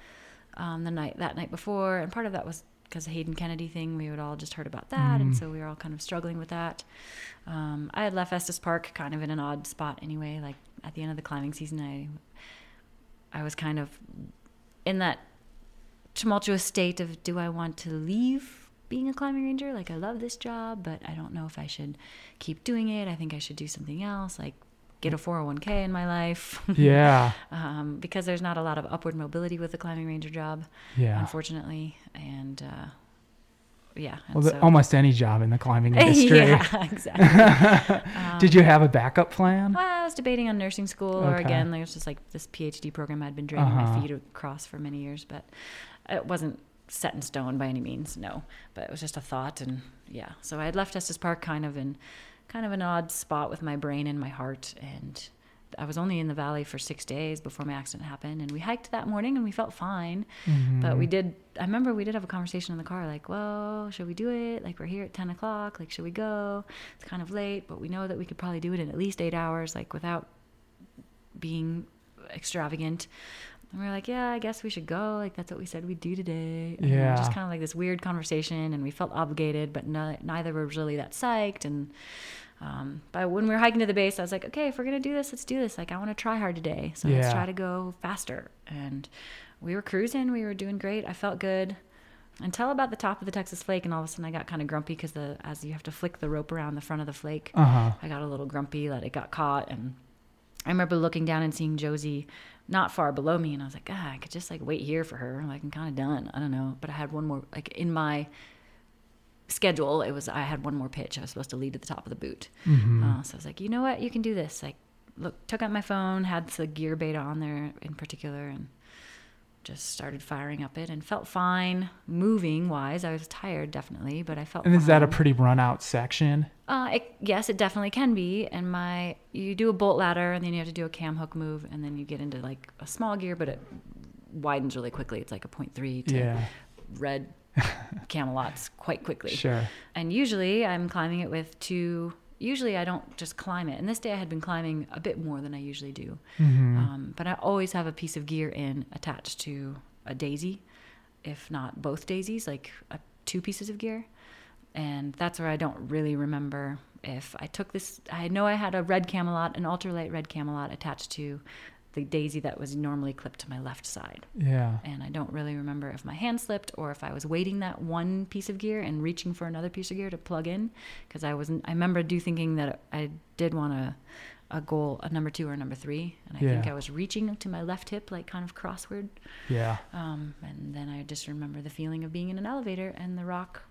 um, the night that night before, and part of that was because the Hayden Kennedy thing. We had all just heard about that, and Mm. so we were all kind of struggling with that. Um, I had left Estes Park kind of in an odd spot anyway. Like at the end of the climbing season, I I was kind of in that tumultuous state of do I want to leave being a climbing ranger? Like I love this job, but I don't know if I should keep doing it. I think I should do something else, like get a 401k in my life. yeah, um, because there's not a lot of upward mobility with the climbing ranger job, yeah. unfortunately. And uh, yeah. and Well, so- almost any job in the climbing industry. yeah, exactly. Um, Did you have a backup plan? Well, I was debating on nursing school, or Okay. again, there's just like this PhD program I'd been dragging Uh-huh. my feet across for many years, but it wasn't set in stone by any means. No, but it was just a thought, and yeah. So I had left Estes Park kind of in kind of an odd spot with my brain and my heart, and I was only in the valley for six days before my accident happened, and we hiked that morning and we felt fine. Mm-hmm. But we did. I remember we did have a conversation in the car, like, "Well, should we do it? Like, we're here at ten o'clock. Like, should we go? It's kind of late, but we know that we could probably do it in at least eight hours, like, without being extravagant." And we are like, "Yeah, I guess we should go. Like, that's what we said we'd do today." And Yeah. just kind of like this weird conversation, and we felt obligated, but no, neither were really that psyched. And um, but when we were hiking to the base, I was like, "Okay, if we're gonna do this, let's do this. Like, I want to try hard today, so let's try to go faster." And we were cruising. We were doing great. I felt good until about the top of the Texas flake, and all of a sudden I got kind of grumpy because the as you have to flick the rope around the front of the flake, Uh huh. I got a little grumpy that it got caught. And I remember looking down and seeing Josie not far below me, and I was like, ah, I could just like wait here for her. Like I'm kind of done. I don't know, but I had one more like in my schedule. It was I had one more pitch. I was supposed to lead to the top of the boot. Mm-hmm. Uh, so I was like, you know what, you can do this. Like, look, took out my phone, had the gear beta on there in particular, and just started firing up it and felt fine moving wise. I was tired definitely, but I felt. And is that a pretty run out section? Uh, it, yes, it definitely can be. And my, you do a bolt ladder, and then you have to do a cam hook move, and then you get into like a small gear, but it widens really quickly. It's like a 0.3 to Yeah, red Camalots quite quickly. sure. And usually I'm climbing it with two. Usually I don't just climb it. And this day I had been climbing a bit more than I usually do. Mm-hmm. Um, but I always have a piece of gear in attached to a daisy, if not both daisies, like uh two pieces of gear. And that's where I don't really remember if I took this. I know I had a red Camalot, an ultralight red Camalot attached to the daisy that was normally clipped to my left side Yeah. and I don't really remember if my hand slipped or if I was waiting that one piece of gear and reaching for another piece of gear to plug in because I wasn't I remember do thinking that I did want a a goal a number 2 or a number 3 and I think I was reaching to my left hip like kind of crossward Yeah. um, and then I just remember the feeling of being in an elevator and the rock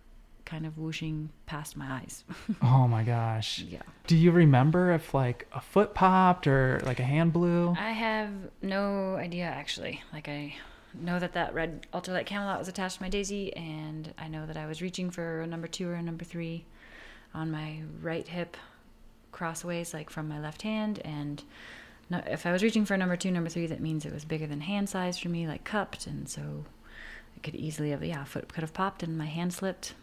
kind of whooshing past my eyes Oh my gosh. yeah Do you remember if like a foot popped or like a hand blew? I have no idea actually. Like I know that that red ultralight Camalot was attached to my Daisy, and I know that I was reaching for a number two or a number three on my right hip, crossways, like from my left hand. And no, if I was reaching for a number two, number three, that means it was bigger than hand size for me, like cupped, and so it could easily have yeah, foot could have popped, and my hand slipped,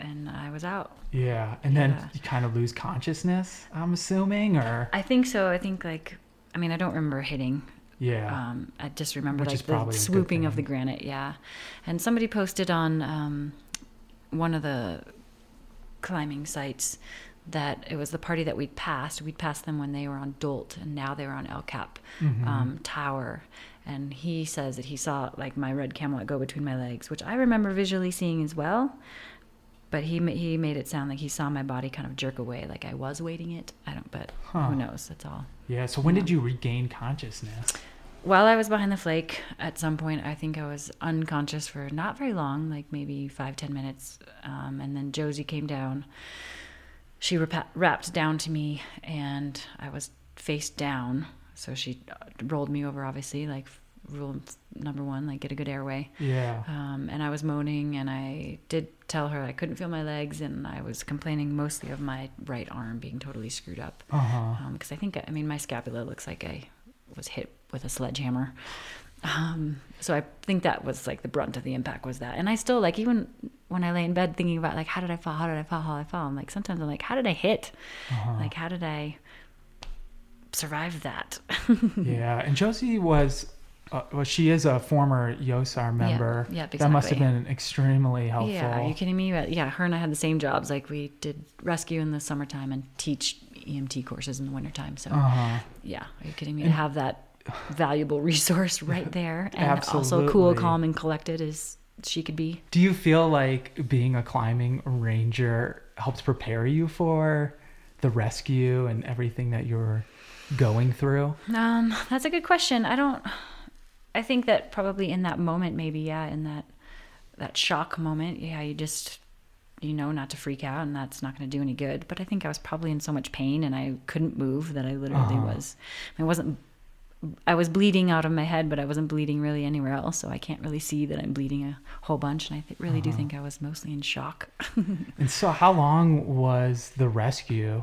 and I was out. Yeah. And then Yeah. you kind of lose consciousness, I'm assuming, or I think so. I think like. I mean, I don't remember hitting yeah. Um, I just remember Which like the swooping of the granite, yeah. And somebody posted on um, one of the climbing sites that it was the party that we'd passed. We'd passed them when they were on Dolt, and now they were on El Cap Mhm. um, Tower. And he says that he saw like my red Camalot go between my legs, which I remember visually seeing as well. But he he made it sound like he saw my body kind of jerk away, like I was waiting it. I don't, but Huh. who knows? That's all. yeah. So when did you regain consciousness? While I was behind the flake, at some point, I think I was unconscious for not very long, like maybe five, ten minutes. Um, and then Josie came down. She wrapped down to me, and I was face down. So she uh, rolled me over, obviously, like rule number one, like get a good airway. Yeah. Um, and I was moaning, and I did tell her I couldn't feel my legs, and I was complaining mostly of my right arm being totally screwed up. Uh-huh. Because um, I think, I mean, my scapula looks like I was hit with a sledgehammer. Um, so I think that was like the brunt of the impact was that. And I still like even when I lay in bed thinking about like how did I fall? How did I fall? How did I fall? I'm like sometimes I'm like how did I hit? Uh-huh. Like how did I survive that? yeah, and Josie was uh, well, she is a former YOSAR member. Yeah, yeah exactly. That must have been extremely helpful. Yeah, are you kidding me? Yeah, her and I had the same jobs. Like we did rescue in the summertime and teach EMT courses in the wintertime. So, uh-huh. yeah, are you kidding me? And, to have that valuable resource right there and absolutely. also cool, calm, and collected as she could be. Do you feel like being a climbing ranger helps prepare you for the rescue and everything that you're going through? Um, that's a good question. I don't I think that probably in that moment, maybe, yeah, in that that shock moment, yeah, you just you know not to freak out, and that's not going to do any good. But I think I was probably in so much pain, and I couldn't move that I literally uh-huh. was. I wasn't. I was bleeding out of my head, but I wasn't bleeding really anywhere else, so I can't really see that I'm bleeding a whole bunch. And I th- really uh-huh. do think I was mostly in shock. and so, how long was the rescue?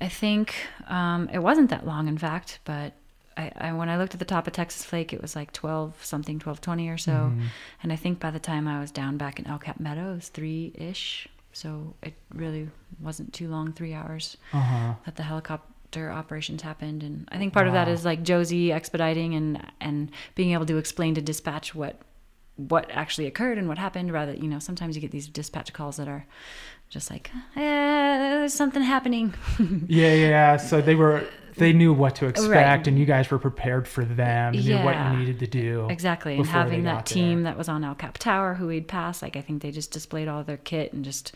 I think um, it wasn't that long, in fact, but I, I, when I looked at the top of Texas Flake, it was like twelve something, twelve twenty or so, mm-hmm. and I think by the time I was down back in El Cap Meadow, it was three ish. So it really wasn't too long, three hours uh-huh. that the helicopter operations happened, and I think part wow. of that is like Josie expediting and and being able to explain to dispatch what what actually occurred and what happened. Rather, you know, sometimes you get these dispatch calls that are just like, eh, there's something happening. yeah, yeah. So they were they knew what to expect right. and you guys were prepared for them and yeah. knew what you needed to do exactly and having that team there. that was on el cap tower who we'd pass like i think they just displayed all their kit and just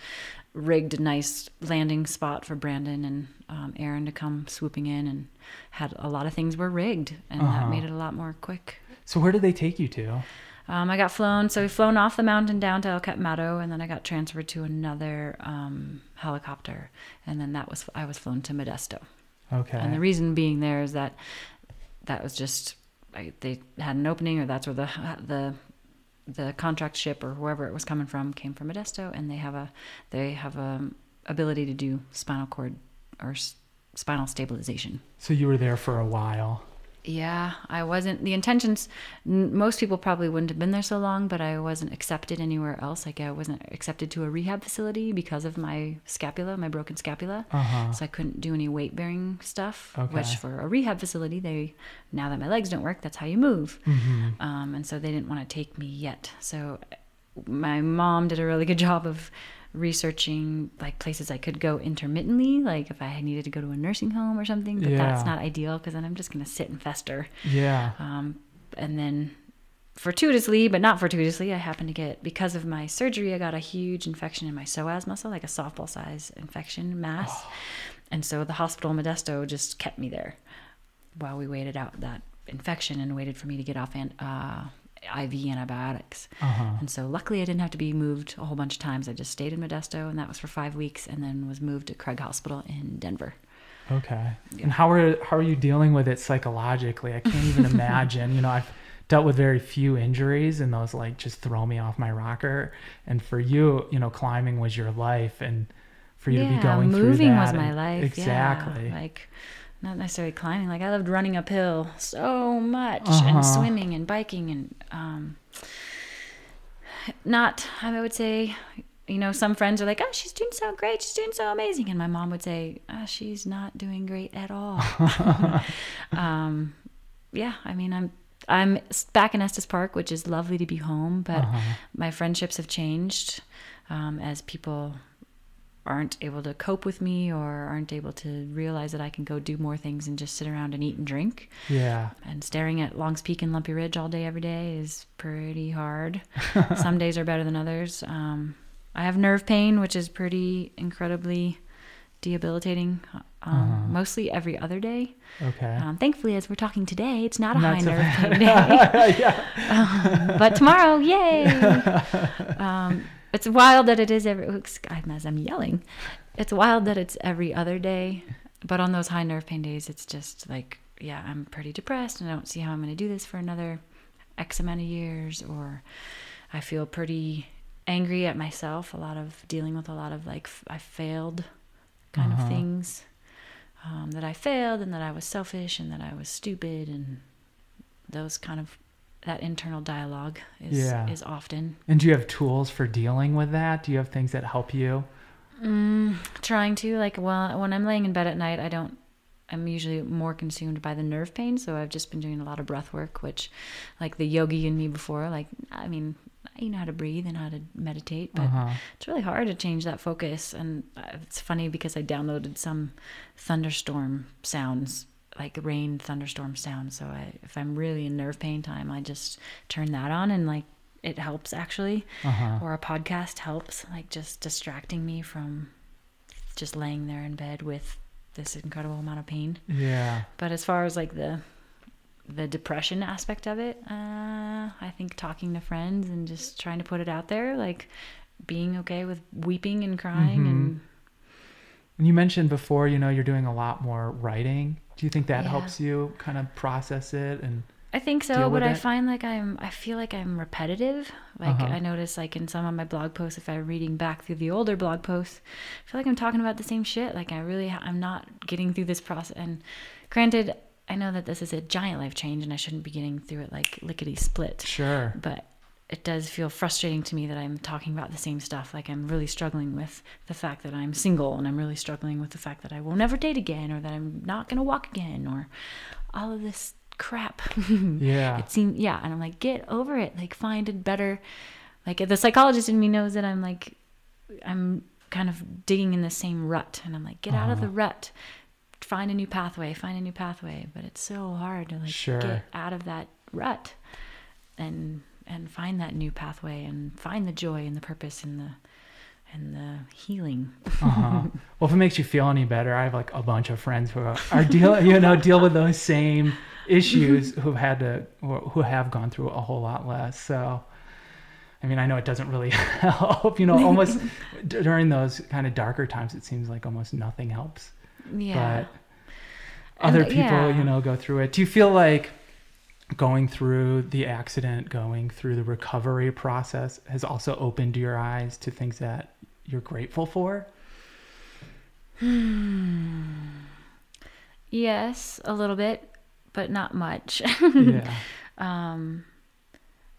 rigged a nice landing spot for brandon and um, aaron to come swooping in and had a lot of things were rigged and uh-huh. that made it a lot more quick so where did they take you to um, I got flown, so we flown off the mountain down to El Cap Meadow, and then I got transferred to another um, helicopter, and then that was I was flown to Modesto. Okay. And the reason being there is that that was just I, they had an opening, or that's where the the the contract ship or whoever it was coming from came from Modesto, and they have a they have a ability to do spinal cord or spinal stabilization. So you were there for a while. Yeah, I wasn't. The intentions, most people probably wouldn't have been there so long, but I wasn't accepted anywhere else. Like, I wasn't accepted to a rehab facility because of my scapula, my broken scapula. Uh-huh. So I couldn't do any weight bearing stuff, okay. which for a rehab facility, they, now that my legs don't work, that's how you move. Mm-hmm. Um, and so they didn't want to take me yet. So my mom did a really good job of researching like places I could go intermittently, like if I needed to go to a nursing home or something. But yeah. that's not ideal because then I'm just going to sit and fester. Yeah. Um, and then fortuitously, but not fortuitously, I happened to get because of my surgery, I got a huge infection in my psoas muscle, like a softball size infection mass. Oh. And so the hospital Modesto just kept me there while we waited out that infection and waited for me to get off and uh, IV antibiotics. Uh-huh. And so luckily I didn't have to be moved a whole bunch of times. I just stayed in Modesto and that was for five weeks and then was moved to Craig Hospital in Denver. Okay. Yeah. And how are how are you dealing with it psychologically? I can't even imagine. You know, I've dealt with very few injuries and those like just throw me off my rocker. And for you, you know, climbing was your life and for you yeah, to be going through that. Moving was my life. Exactly. Yeah. Like not necessarily climbing. Like I loved running uphill so much uh-huh. and swimming and biking and um, not. I would say, you know, some friends are like, "Oh, she's doing so great. She's doing so amazing," and my mom would say, oh, "She's not doing great at all." um, yeah, I mean, I'm I'm back in Estes Park, which is lovely to be home, but uh-huh. my friendships have changed um, as people aren't able to cope with me or aren't able to realize that I can go do more things and just sit around and eat and drink. Yeah. And staring at Longs Peak and Lumpy Ridge all day every day is pretty hard. Some days are better than others. Um, I have nerve pain, which is pretty incredibly debilitating. Um, uh-huh. Mostly every other day. Okay. Um, thankfully, as we're talking today, it's not a not high nerve pain day. yeah. um, but tomorrow, yay! It's wild that it is every. As I'm yelling, it's wild that it's every other day. But on those high nerve pain days, it's just like, yeah, I'm pretty depressed, and I don't see how I'm going to do this for another X amount of years, or I feel pretty angry at myself. A lot of dealing with a lot of like I failed kind uh-huh. of things. Um, that I failed and that I was selfish and that I was stupid and those kind of that internal dialogue is yeah. is often. And do you have tools for dealing with that? Do you have things that help you? Mm, trying to like well when I'm laying in bed at night, I don't I'm usually more consumed by the nerve pain, so I've just been doing a lot of breath work, which, like the yogi in me before, like I mean, you know how to breathe and how to meditate, but uh-huh. it's really hard to change that focus. And uh, it's funny because I downloaded some thunderstorm sounds, like rain thunderstorm sounds. So I, if I'm really in nerve pain time, I just turn that on and like it helps actually. Uh-huh. Or a podcast helps, like just distracting me from just laying there in bed with this incredible amount of pain. Yeah. But as far as like the the depression aspect of it, uh, I think talking to friends and just trying to put it out there, like being okay with weeping and crying mm-hmm. and. And you mentioned before, you know, you're doing a lot more writing. Do you think that yeah. helps you kind of process it and? I think so, but I find like I'm I feel like I'm repetitive. Like uh-huh. I notice like in some of my blog posts if I'm reading back through the older blog posts, I feel like I'm talking about the same shit. Like I really I'm not getting through this process and granted I know that this is a giant life change and I shouldn't be getting through it like lickety split. Sure. But it does feel frustrating to me that I'm talking about the same stuff. Like I'm really struggling with the fact that I'm single and I'm really struggling with the fact that I will never date again or that I'm not going to walk again or all of this crap. yeah. It seems yeah, and I'm like get over it. Like find a better like the psychologist in me knows that I'm like I'm kind of digging in the same rut and I'm like get uh-huh. out of the uh-huh. rut. Find a new pathway, find a new pathway, but it's so hard to like sure. get out of that rut and and find that new pathway and find the joy and the purpose and the and the healing. uh-huh. Well, if it makes you feel any better, I have like a bunch of friends who are, are deal you know deal with those same issues who've had to who have gone through a whole lot less. So, I mean, I know it doesn't really help. You know, almost during those kind of darker times, it seems like almost nothing helps. Yeah. But other and, people, yeah. you know, go through it. Do you feel like going through the accident, going through the recovery process has also opened your eyes to things that you're grateful for? yes, a little bit, but not much. yeah. Um,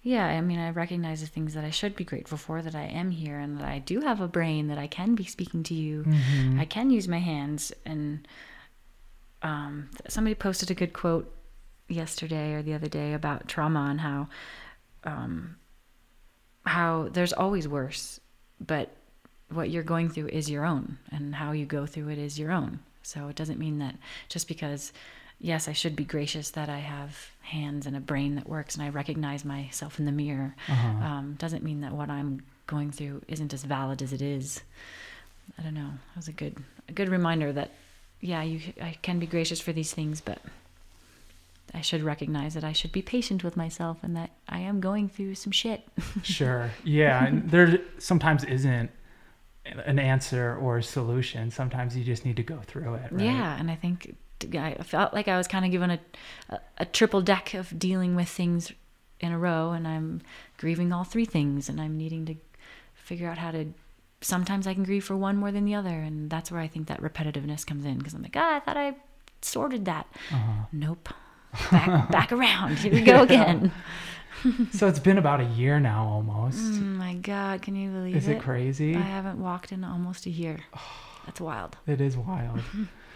yeah, I mean, I recognize the things that I should be grateful for, that I am here, and that I do have a brain, that I can be speaking to you. Mm-hmm. I can use my hands. And um, somebody posted a good quote yesterday or the other day about trauma and how um, how there's always worse, but what you're going through is your own, and how you go through it is your own. So it doesn't mean that just because, yes, I should be gracious that I have hands and a brain that works and I recognize myself in the mirror, uh-huh. um, doesn't mean that what I'm going through isn't as valid as it is. I don't know. That was a good a good reminder that yeah, you I can be gracious for these things, but I should recognize that I should be patient with myself and that I am going through some shit. sure. Yeah. And there sometimes isn't an answer or a solution. Sometimes you just need to go through it. Right? Yeah. And I think I felt like I was kind of given a, a, a triple deck of dealing with things in a row and I'm grieving all three things and I'm needing to figure out how to sometimes I can grieve for one more than the other and that's where I think that repetitiveness comes in because I'm like, ah, I thought I sorted that. Uh-huh. Nope back, back around. Here we go again. so it's been about a year now almost. Oh my God, can you believe is it? Is it crazy? I haven't walked in almost a year. That's wild. It is wild.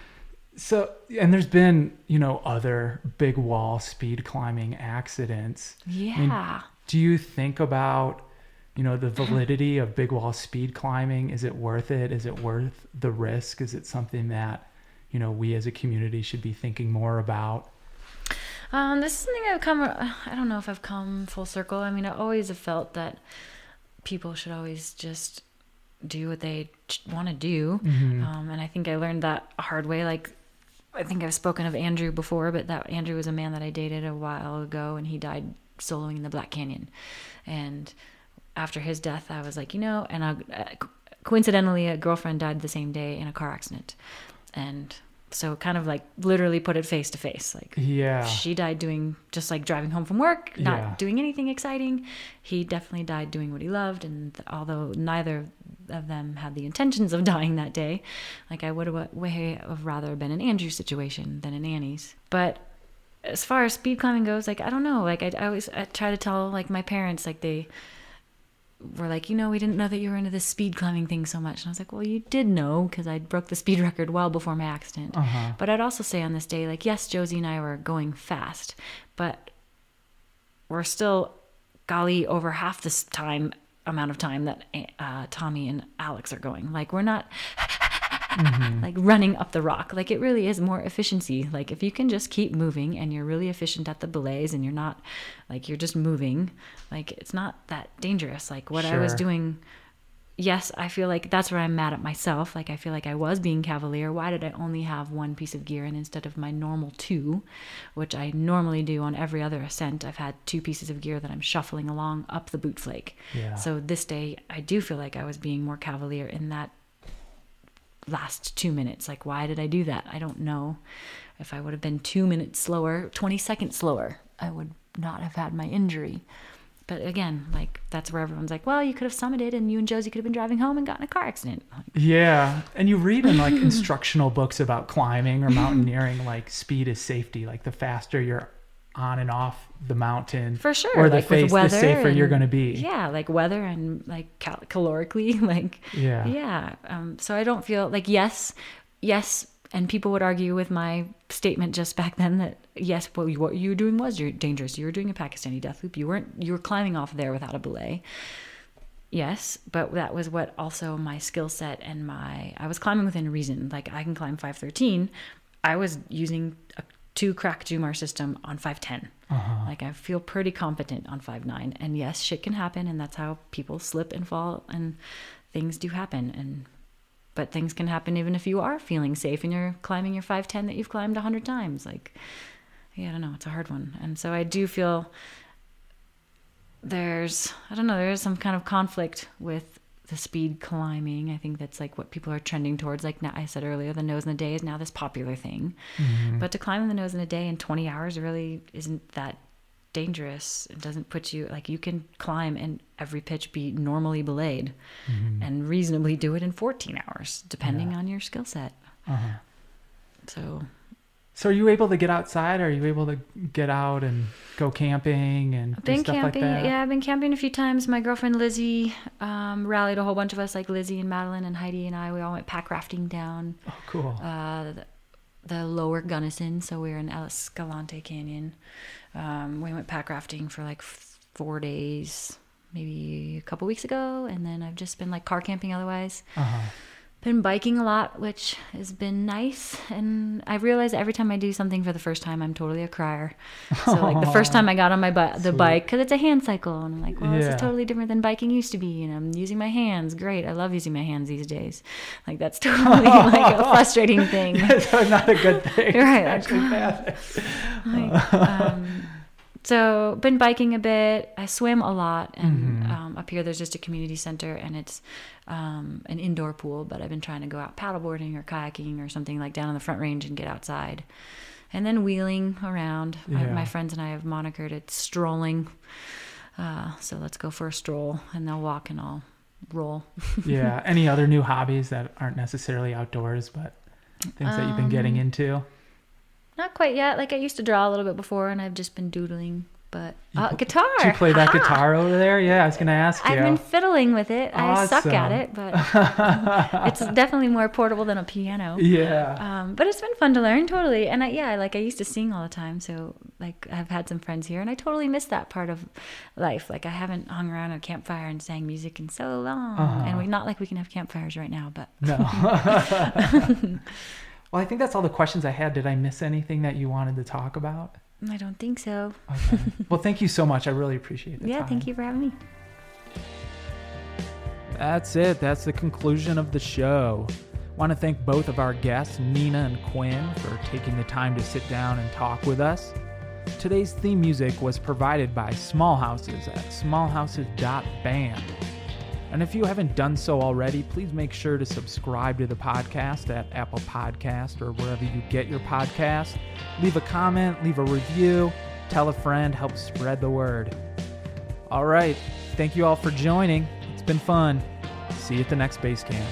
so, and there's been, you know, other big wall speed climbing accidents. Yeah. I mean, do you think about, you know, the validity of big wall speed climbing? Is it worth it? Is it worth the risk? Is it something that, you know, we as a community should be thinking more about? Um, this is something I've come. I don't know if I've come full circle. I mean, I always have felt that people should always just do what they want to do, mm-hmm. um, and I think I learned that a hard way. Like, I think I've spoken of Andrew before, but that Andrew was a man that I dated a while ago, and he died soloing in the Black Canyon, and after his death, I was like, you know, and I, uh, coincidentally, a girlfriend died the same day in a car accident, and so kind of like literally put it face to face like yeah. she died doing just like driving home from work not Yeah. doing anything exciting. He definitely died doing what he loved and although neither of them had the intentions of dying that day like i would have way have rather been in andrew's situation than in annie's. But as far as speed climbing goes like i don't know. Like i, I always I try to tell like my parents like they were like, you know, we didn't know that you were into this speed climbing thing so much. And I was like, well, you did know because I broke the speed record well before my accident. Uh-huh. But I'd also say on this day, like, yes, Josie and I were going fast, but we're still, golly, over half this time amount of time that uh, Tommy and Alex are going. Like, we're not. Mm-hmm. like running up the rock. Like it really is more efficiency. Like if you can just keep moving and you're really efficient at the belays and you're not like you're just moving like it's not that dangerous. Like what i was doing yes i feel like that's where i'm mad at myself. Like i feel like i was being cavalier. Why did i only have one piece of gear and instead of my normal two which i normally do on every other ascent? I've had two pieces of gear that i'm shuffling along up the boot flake Yeah. so this day i do feel like i was being more cavalier in that last two minutes. Like, why did I do that? I don't know. If I would have been two minutes slower, 20 seconds slower, I would not have had my injury. But again, like, that's where everyone's like, well, you could have summited and you and Josie could have been driving home and gotten a car accident. Yeah, and you read in like instructional books about climbing or mountaineering, like speed is safety. Like the faster you're on and off the mountain, For sure. or the like face, the safer you're going to be. Yeah, like weather and like cal- calorically, like Yeah. yeah. Um, so I don't feel like yes, yes, and people would argue with my statement just back then that yes, well, what you were doing was you're dangerous. You were doing a Pakistani death loop. You weren't. You were climbing off there without a belay. Yes, but that was what also my skill set and my I was climbing within reason. Like I can climb 513. I was using a two crack Jumar system on 510. Uh-huh. Like I feel pretty competent on 5'9. And yes, shit can happen and that's how people slip and fall and things do happen and but things can happen even if you are feeling safe and you're climbing your 510 that you've climbed 100 times like yeah, I don't know, it's a hard one. And so I do feel there's I don't know, there's some kind of conflict with the speed climbing. I think that's like what people are trending towards. Like now, I said earlier, the nose in a day is now this popular thing. But to climb in the nose in a day in 20 hours really isn't that dangerous. It doesn't put you like you can climb and every pitch be normally belayed and reasonably do it in 14 hours, depending Yeah. on your skill set. Uh-huh. So So are you able to get outside? Are you able to get out and go camping and I've been stuff camping. like that? Yeah, I've been camping a few times. My girlfriend Lizzie um, rallied a whole bunch of us, like Lizzie and Madeline and Heidi and I. We all went pack rafting down Oh, cool. uh, the, the lower Gunnison. So we were in El Escalante Canyon. Um, we went pack rafting for like f- four days, maybe a couple weeks ago. And then I've just been like car camping otherwise. Uh-huh. Been biking a lot, which has been nice. And I realize every time I do something for the first time, I'm totally a crier. So like the first time I got on my bi- the Sweet. bike, because it's a hand cycle, and I'm like, well, this is totally different than biking used to be. And I'm using my hands. Great, I love using my hands these days. Like that's totally like a frustrating thing. so not a good thing. Right, like- Actually bad. Like, um, so been biking a bit. I swim a lot, and Mm-hmm. um, up here there's just a community center, and it's um, an indoor pool. But I've been trying to go out paddleboarding or kayaking or something like down on the front range and get outside, and then wheeling around. Yeah. my friends and I have monikered it strolling. Uh, so let's go for a stroll, and they'll walk and I'll roll. yeah. Any other new hobbies that aren't necessarily outdoors, but things that you've been getting Um, into? Not quite yet. Like I used to draw a little bit before, and I've just been doodling. But uh, guitar. Do you play that Ha-ha. guitar over there? Yeah, I was gonna ask you. I've been fiddling with it. I suck at it, but it's definitely more portable than a piano. yeah. Um, but it's been fun to learn, totally. And I, yeah, like I used to sing all the time, so like I've had some friends here, and I totally miss that part of life. Like I haven't hung around a campfire and sang music in so long, Uh-huh. and we not like we can have campfires right now, but No. well, I think that's all the questions I had. Did I miss anything that you wanted to talk about? I don't think so. Okay. well, thank you so much. I really appreciate it. yeah, thank you for having me. That's it. That's the conclusion of the show. I Want to thank both of our guests, Nina and Quinn, for taking the time to sit down and talk with us. Today's theme music was provided by Small Houses at smallhouses.band. And if you haven't done so already, please make sure to subscribe to the podcast at Apple Podcast or wherever you get your podcast. Leave a comment, leave a review, tell a friend, help spread the word. All right. Thank you all for joining. It's been fun. See you at the next base camp.